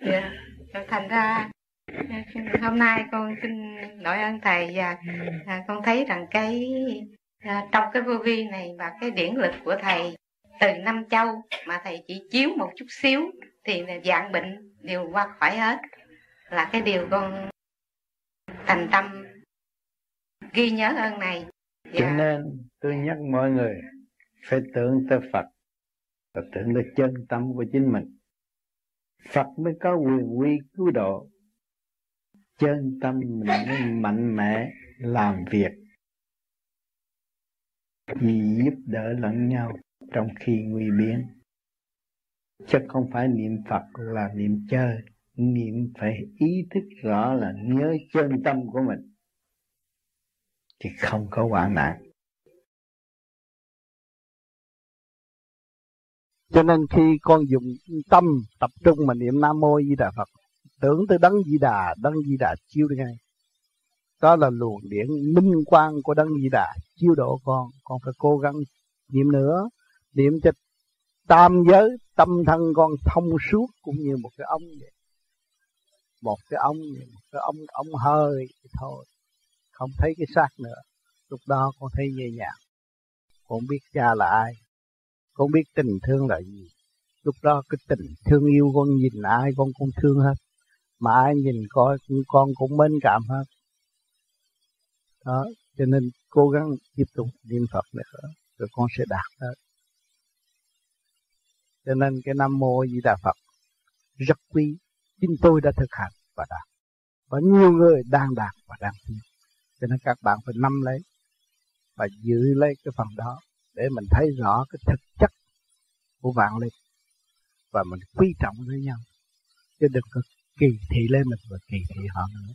dạ. Thành ra à, hôm nay con xin lỗi ơn thầy và à, con thấy rằng cái à, trong cái vô vi này và cái điển lực của thầy từ năm châu mà thầy chỉ chiếu một chút xíu thì dạng bệnh đều qua khỏi hết là cái điều con thành tâm ghi nhớ ơn này. Dạ. cho nên tôi nhắc mọi người phải tưởng tới Phật và tưởng tới chân tâm của chính mình. Phật mới có quyền quy cứu độ. Chân tâm mình mới mạnh mẽ làm việc. Vì giúp đỡ lẫn nhau trong khi nguy biến. Chứ không phải niệm Phật là niệm chơi. Niệm phải ý thức rõ là nhớ chân tâm của mình. Thì không có hoạn nạn. Cho nên khi con dùng tâm tập trung mà niệm nam mô di đà phật, tưởng tới đấng di đà, đấng di đà chiếu đi ngay. Đó là luồng điển minh quang của đấng di đà chiếu độ con. Con phải cố gắng niệm nữa, niệm cho tam giới, tâm thân con thông suốt cũng như một cái ống vậy. Một cái ống một cái ống ống hơi thôi. Không thấy cái xác nữa. Lúc đó con thấy nhẹ nhàng. Con biết cha là ai con biết tình thương là gì. Lúc đó cái tình thương yêu, con nhìn ai con cũng thương hết. Mà ai nhìn coi con cũng mến cảm hết. Đó, cho nên cố gắng tiếp tục niệm Phật nữa, rồi con sẽ đạt hết. Cho nên cái Nam Mô Di Đà Phật rất quý. Chính tôi đã thực hành và đạt. Và nhiều người đang đạt và đang tiến. Cho nên các bạn phải nắm lấy và giữ lấy cái phần đó để mình thấy rõ cái thực chất của vạn linh và mình quý trọng với nhau chứ đừng có kỳ thị lên mình và kỳ thị họ nữa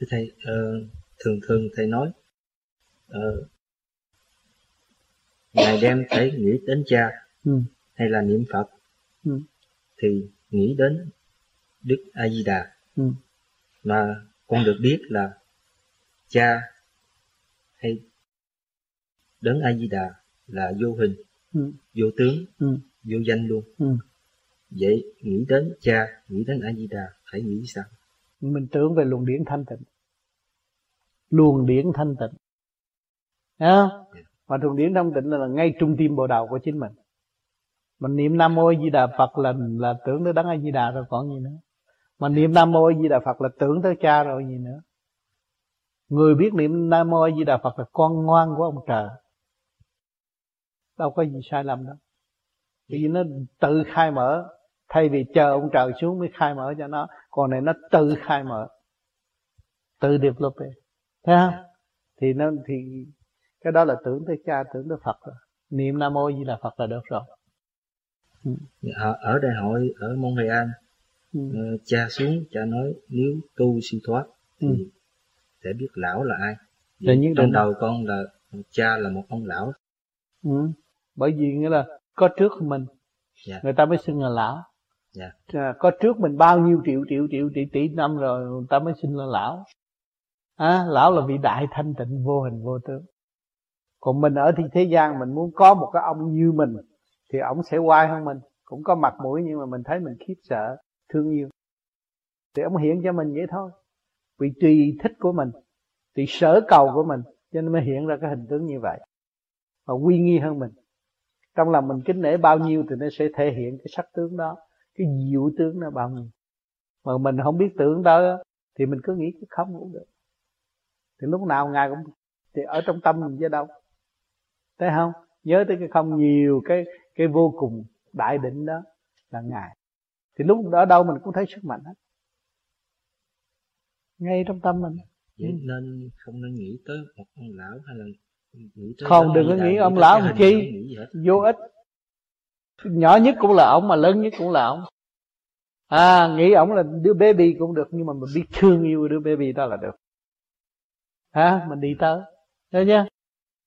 thưa thầy uh, thường thường thầy nói uh, ngày đêm phải nghĩ đến cha ừ. hay là niệm phật ừ. thì nghĩ đến đức a di đà ừ. mà con được biết là cha hay đấng a di đà là vô hình ừ. vô tướng ừ. vô danh luôn. Ừ. vậy nghĩ đến cha nghĩ đến a di đà phải nghĩ sao? Mình tưởng về luồng điển thanh tịnh. Luồng điển thanh tịnh. À, và luồng điển thanh tịnh là, là ngay trung tim bộ đầu của chính mình. Mình niệm nam mô di đà phật là là tưởng tới đấng a di đà rồi còn gì nữa. Mà niệm nam mô di đà phật là tưởng tới cha rồi gì nữa. Người biết niệm nam mô di đà phật là con ngoan của ông trời đâu có gì sai lầm đâu. Vì nó tự khai mở thay vì chờ ông trời xuống mới khai mở cho nó. Còn này nó tự khai mở. Tự develop thấy không? Thì nó thì cái đó là tưởng tới cha tưởng tới phật rồi. Niệm nam mô di đà phật là được rồi. Ừ. ở, ở đại hội ở montreal ừ. uh, cha xuống cha nói nếu tu siêu thoát thì ừ. sẽ biết lão là ai. Trong đầu con là cha là một ông lão ừ bởi vì nghĩa là có trước mình yeah. Dạ. người ta mới xưng là lão yeah. Dạ. có trước mình bao nhiêu triệu triệu triệu tỷ tỷ năm rồi người ta mới xưng là lão à, lão là vị đại thanh tịnh vô hình vô tướng còn mình ở thì thế gian mình muốn có một cái ông như mình thì ông sẽ quay hơn mình cũng có mặt mũi nhưng mà mình thấy mình khiếp sợ thương yêu thì ông hiện cho mình vậy thôi vì tùy thích của mình tùy sở cầu của mình cho nên mới hiện ra cái hình tướng như vậy và uy nghi hơn mình. Trong lòng mình kính nể bao nhiêu thì nó sẽ thể hiện cái sắc tướng đó, cái diệu tướng nó bao nhiêu. Mà mình không biết tưởng đó thì mình cứ nghĩ cái không cũng được. Thì lúc nào ngài cũng, thì ở trong tâm mình chứ đâu. Thấy không? Nhớ tới cái không nhiều cái cái vô cùng đại định đó là ngài. Thì lúc đó đâu mình cũng thấy sức mạnh hết. Ngay trong tâm mình. Vậy nên không nên nghĩ tới một ông lão hay là không đừng có nghĩ ông lão làm chi vô ích. Nhỏ nhất cũng là ông mà lớn nhất cũng là ông. À nghĩ ông là đứa baby cũng được nhưng mà mình biết thương yêu đứa baby đó là được. Ha mình đi tới. Thấy chưa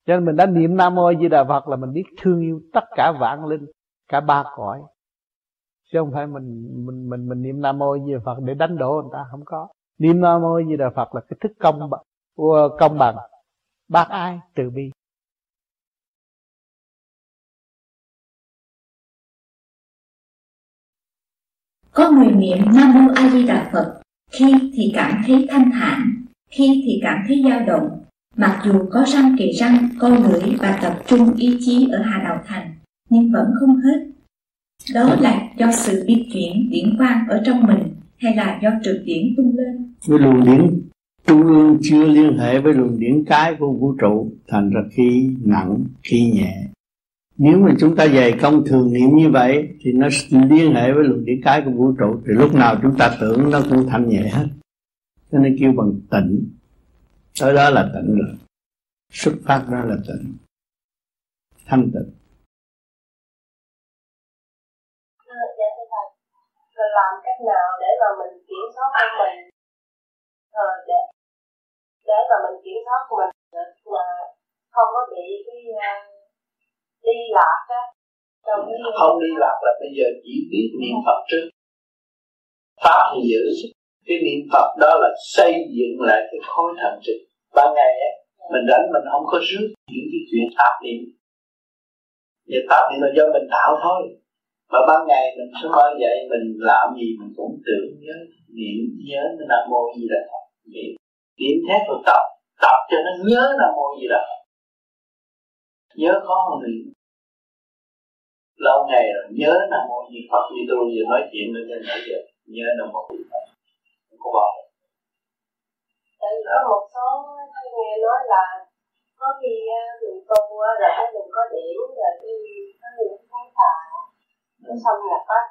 cho nên mình đã niệm nam mô di đà phật là mình biết thương yêu tất cả vạn linh cả ba cõi. Chứ không phải mình mình mình mình niệm nam mô di đà phật để đánh đổ người ta không có. Niệm nam mô di đà phật là cái thức công công bằng bác ai từ bi Có người niệm Nam Mô A Di Đà Phật, khi thì cảm thấy thanh thản, khi thì cảm thấy dao động, mặc dù có răng kề răng, co lưỡi và tập trung ý chí ở hạ đạo thành, nhưng vẫn không hết. Đó là do sự biến chuyển điển quang ở trong mình hay là do trực điển tung lên? Với luồng điển trung ương chưa liên hệ với luồng điển cái của vũ trụ thành ra khi nặng khi nhẹ. Nếu mà chúng ta dày công thường niệm như vậy thì nó liên hệ với luồng điển cái của vũ trụ thì lúc nào chúng ta tưởng nó cũng thanh nhẹ hết. Cho nên kêu bằng tịnh. Tới đó là tịnh rồi. Xuất phát ra là tịnh. Thanh tịnh. Dạ, làm cách nào để mà mình kiểm soát con mình? Để, để mà mình kiểm soát mình là không có bị cái uh, đi lạc á. Không đi lạc là bây giờ chỉ biết niệm phật trước. Pháp thì giữ cái niệm phật đó là xây dựng lại cái khối thần trực ban ngày ấy, mình rảnh mình không có rước những cái chuyện tạp niệm. Vì tạp niệm là do mình tạo thôi. Mà ban ngày mình cứ mơ dậy mình làm gì mình cũng tưởng nhớ niệm nhớ nam mô gì là niệm niệm thét rồi tập tập cho nó nhớ nam mô gì là nhớ khó hơn niệm lâu ngày rồi nhớ nam mô di phật như tôi vừa nói chuyện với nhân nãy giờ nhớ nam mô di phật không có bỏ. Tại vì có một số tôi nghe nói là có khi mình tu rồi cái mình có điểm rồi khi có những cái tà nó xâm nhập á.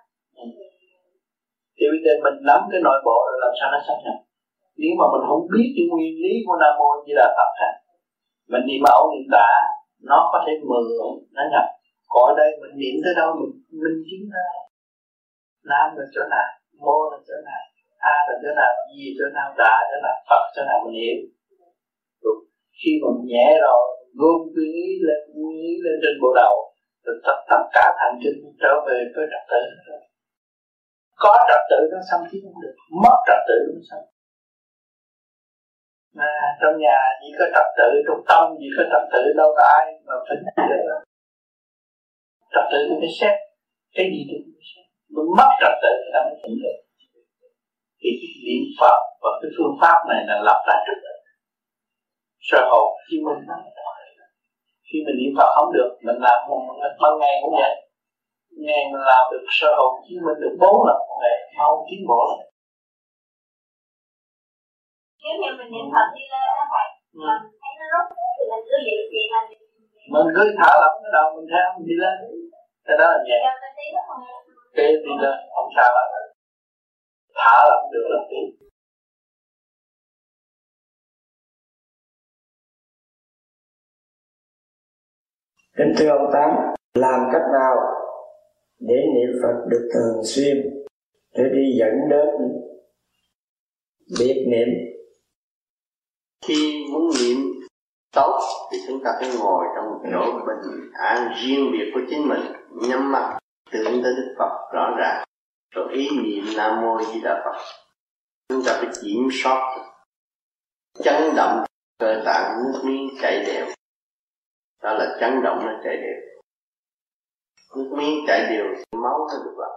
Thì bây giờ mình nắm cái nội bộ rồi làm sao nó xâm nhập nếu mà mình không biết cái nguyên lý của nam mô di đà phật á, mình niệm mẫu niệm tả nó có thể mượn, nó nhập. Còn ở đây mình niệm tới đâu mình minh chứng ra. Nam là chỗ nào, mô là chỗ nào, a là chỗ nào, di chỗ nào, đà chỗ nào, phật chỗ nào mình hiểu Đúng. khi mà mình nhẹ rồi gom nguyên lý lên, nguyên lý lên trên bộ đầu rồi tất tất cả thành kinh trở về với trật tự. Có trật tự nó xong chứ không được, mất trật tự nó xong à, trong nhà chỉ có trật tự trong tâm chỉ có trật tự đâu có ai mà phải được trật tự tôi phải xét cái gì tôi phải xét mình mất trật tự thì ta mới tỉnh được. Thì cái niệm phật và cái phương pháp này là lập lại trật tự sơ hồn khi mình khi mình niệm phật không được mình làm một ban ngày cũng vậy. Ngày mình làm được sơ hồn khi mình được bốn lần một ngày mau tiến bộ lắm nếu như mình niệm phật đi lên đó thầy ừ. mình thấy nó rút thì mình cứ giữ chuyện là mình cứ thả lỏng cái đầu mình theo mình đi lên. Cái đó là nhẹ cái đi lên không sao là thả lỏng được là tiến Kính thưa ông Tám, làm cách nào để niệm Phật được thường xuyên? Để đi dẫn đến biết niệm? Khi muốn niệm tốt thì chúng ta phải ngồi trong một chỗ bình an riêng biệt của chính mình nhắm mắt tưởng tới đức phật rõ ràng. Rồi ý niệm nam mô di đà phật. Chúng ta phải kiểm soát chấn động cơ tạng nước miếng chảy đều. Đó là chấn động nó chảy đều. Nước miếng chảy đều máu nó được vào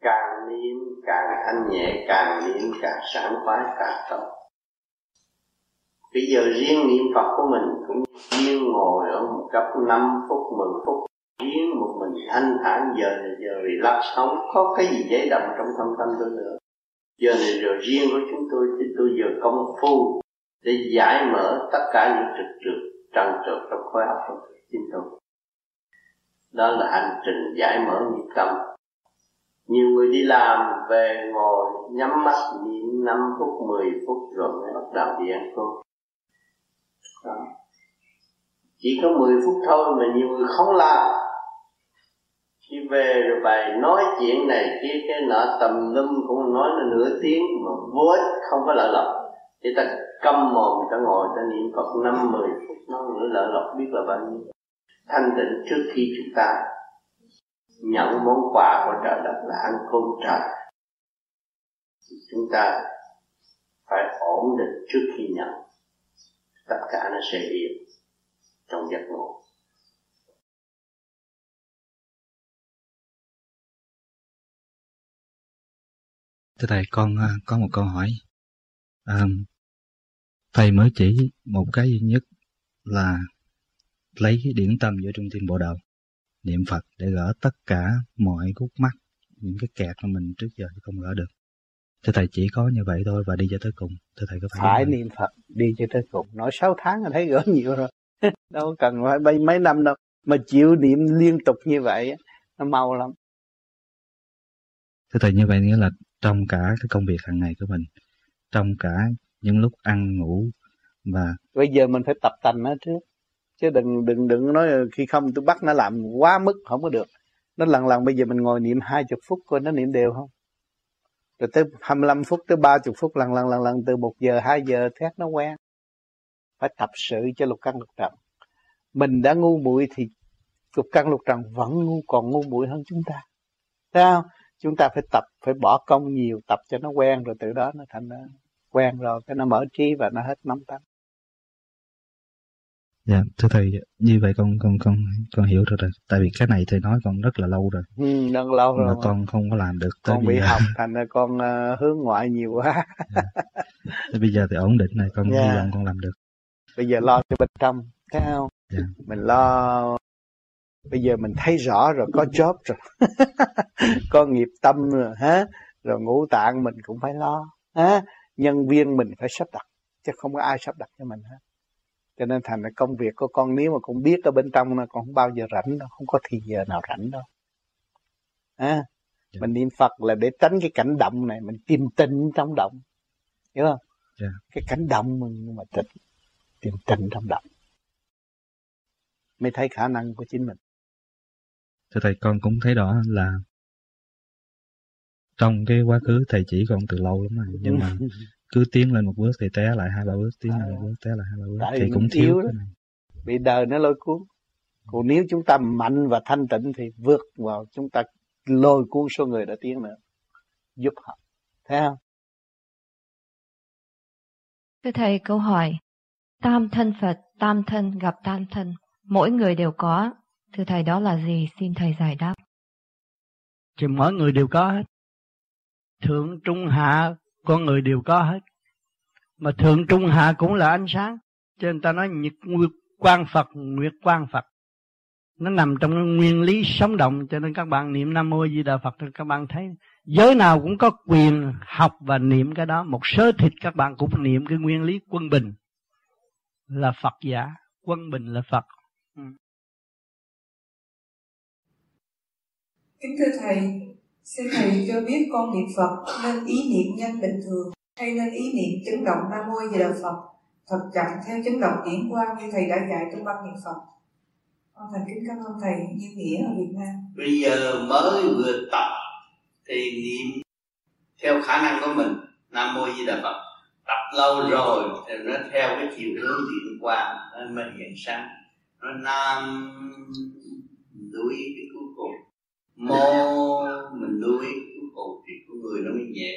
càng niệm càng thanh nhẹ càng niệm càng sảng khoái càng tốt bây giờ riêng niệm phật của mình cũng riêng ngồi ở một cấp 5 phút 10 phút, riêng một mình thanh thản, giờ này giờ relax sống, có cái gì dễ động trong thâm tâm tôi nữa. Giờ này giờ riêng của chúng tôi, thì tôi giờ công phu để giải mở tất cả những trực trượt trần trượt trong khối óc của chính tôi. Đó là hành trình giải mở nghiệp tâm. Nhiều người đi làm về ngồi nhắm mắt niệm 5 phút 10 phút rồi mới bắt đầu đi ăn cơm đó. chỉ có 10 phút thôi mà nhiều người không làm. Khi về rồi bài nói chuyện này kia, cái nọ tầm lum cũng nói là nửa tiếng mà vô ích, không có lợi lộc thì ta câm mồm, ta ngồi, ta niệm phật năm, mười phút, nó nữa lợi lộc biết là bao nhiêu. Thanh tịnh trước khi chúng ta nhận món quà của trời đất là ăn cơm trời. Chúng ta phải ổn định trước khi nhận tất cả nó sẽ hiện trong giấc ngủ. Thưa thầy con à, có một câu hỏi. À, thầy mới chỉ một cái duy nhất là lấy cái điển tâm vô trung tâm bộ đầu niệm phật để gỡ tất cả mọi khúc mắc những cái kẹt mà mình trước giờ không gỡ được thưa thầy chỉ có như vậy thôi và đi cho tới cùng. Thưa thầy có phải phải niệm phật đi cho tới cùng. Nói 6 tháng là thấy gỡ nhiều rồi. Đâu cần phải bay mấy năm đâu. Mà chịu niệm liên tục như vậy nó mau lắm. Thưa thầy như vậy nghĩa là trong cả cái công việc hàng ngày của mình trong cả những lúc ăn ngủ và bây giờ mình phải tập tành nó trước. Chứ đừng đừng đừng nói khi không tôi bắt nó làm quá mức không có được. Nó lần lần bây giờ mình ngồi niệm hai chục phút coi nó niệm đều không rồi tới 25 phút, tới 30 phút, lần lần lần lần, từ một giờ, hai giờ, thét nó quen. Phải tập sự cho lục căn lục trần. Mình đã ngu muội thì lục căn lục trần vẫn ngu, còn ngu muội hơn chúng ta. Thấy không? Chúng ta phải tập, phải bỏ công nhiều, tập cho nó quen, rồi từ đó nó thành ờ, quen rồi, cái nó mở trí và nó hết nóng tánh. Dạ, thưa thầy, như vậy con con con con hiểu rồi rồi. Tại vì cái này thầy nói con rất là lâu rồi. Ừ, rất lâu rồi. Mà con không có làm được. Tới con bị giờ. học thành ra con uh, hướng ngoại nhiều quá. dạ. bây giờ thì ổn định này, con yeah. hy dạ. vọng con làm được. Bây giờ lo cho bên trong, thấy không? Dạ. Mình lo bây giờ mình thấy rõ rồi có job rồi có nghiệp tâm rồi ha rồi ngũ tạng mình cũng phải lo ha nhân viên mình phải sắp đặt chứ không có ai sắp đặt cho mình hết cho nên thành là công việc của con nếu mà con biết ở bên trong nó con không bao giờ rảnh đâu không có thì giờ nào rảnh đâu. À, yeah. mình niệm phật là để tránh cái cảnh động này mình tìm tình trong động. Hiểu không? Yeah. cái cảnh động mình mà tịnh tìm tình trong động. Mới thấy khả năng của chính mình. Thưa thầy con cũng thấy rõ là trong cái quá khứ thầy chỉ con từ lâu lắm rồi nhưng mà cứ tiến lên một bước thì té lại hai ba bước tiến lên một bước té lại hai ba bước. Tại thì cũng thiếu đó. bị đời nó lôi cuốn. Còn nếu chúng ta mạnh và thanh tịnh thì vượt vào chúng ta lôi cuốn số người đã tiến nữa. Giúp họ. Thấy không? Thưa thầy câu hỏi. Tam thân phật tam thân gặp tam thân. Mỗi người đều có. Thưa thầy đó là gì? Xin thầy giải đáp. Thì mỗi người đều có hết. Thượng trung hạ con người đều có hết. Mà thượng trung hạ cũng là ánh sáng. Cho nên ta nói nhật nguyệt quang phật, nguyệt quang phật. Nó nằm trong nguyên lý sống động. Cho nên các bạn niệm nam mô di đà phật, thì các bạn thấy giới nào cũng có quyền học và niệm cái đó. Một sớ thịt các bạn cũng niệm cái nguyên lý quân bình là phật giả. Quân bình là phật. Kính thưa thầy Xin Thầy cho biết con niệm Phật nên ý niệm nhanh bình thường hay nên ý niệm chấn động Nam Mô Di Đà Phật thật chậm theo chấn động điển qua như Thầy đã dạy trong băng niệm Phật. Con thành kính cảm ơn Thầy, như nghĩa ở Việt Nam. Bây giờ mới vừa tập thì niệm theo khả năng của mình, Nam Mô Di Đà Phật tập lâu rồi thì nó theo cái chiều hướng điện quang, nên mới hiện sáng nó nam mô mình nuôi ý cuối cùng thì của người nó mới nhẹ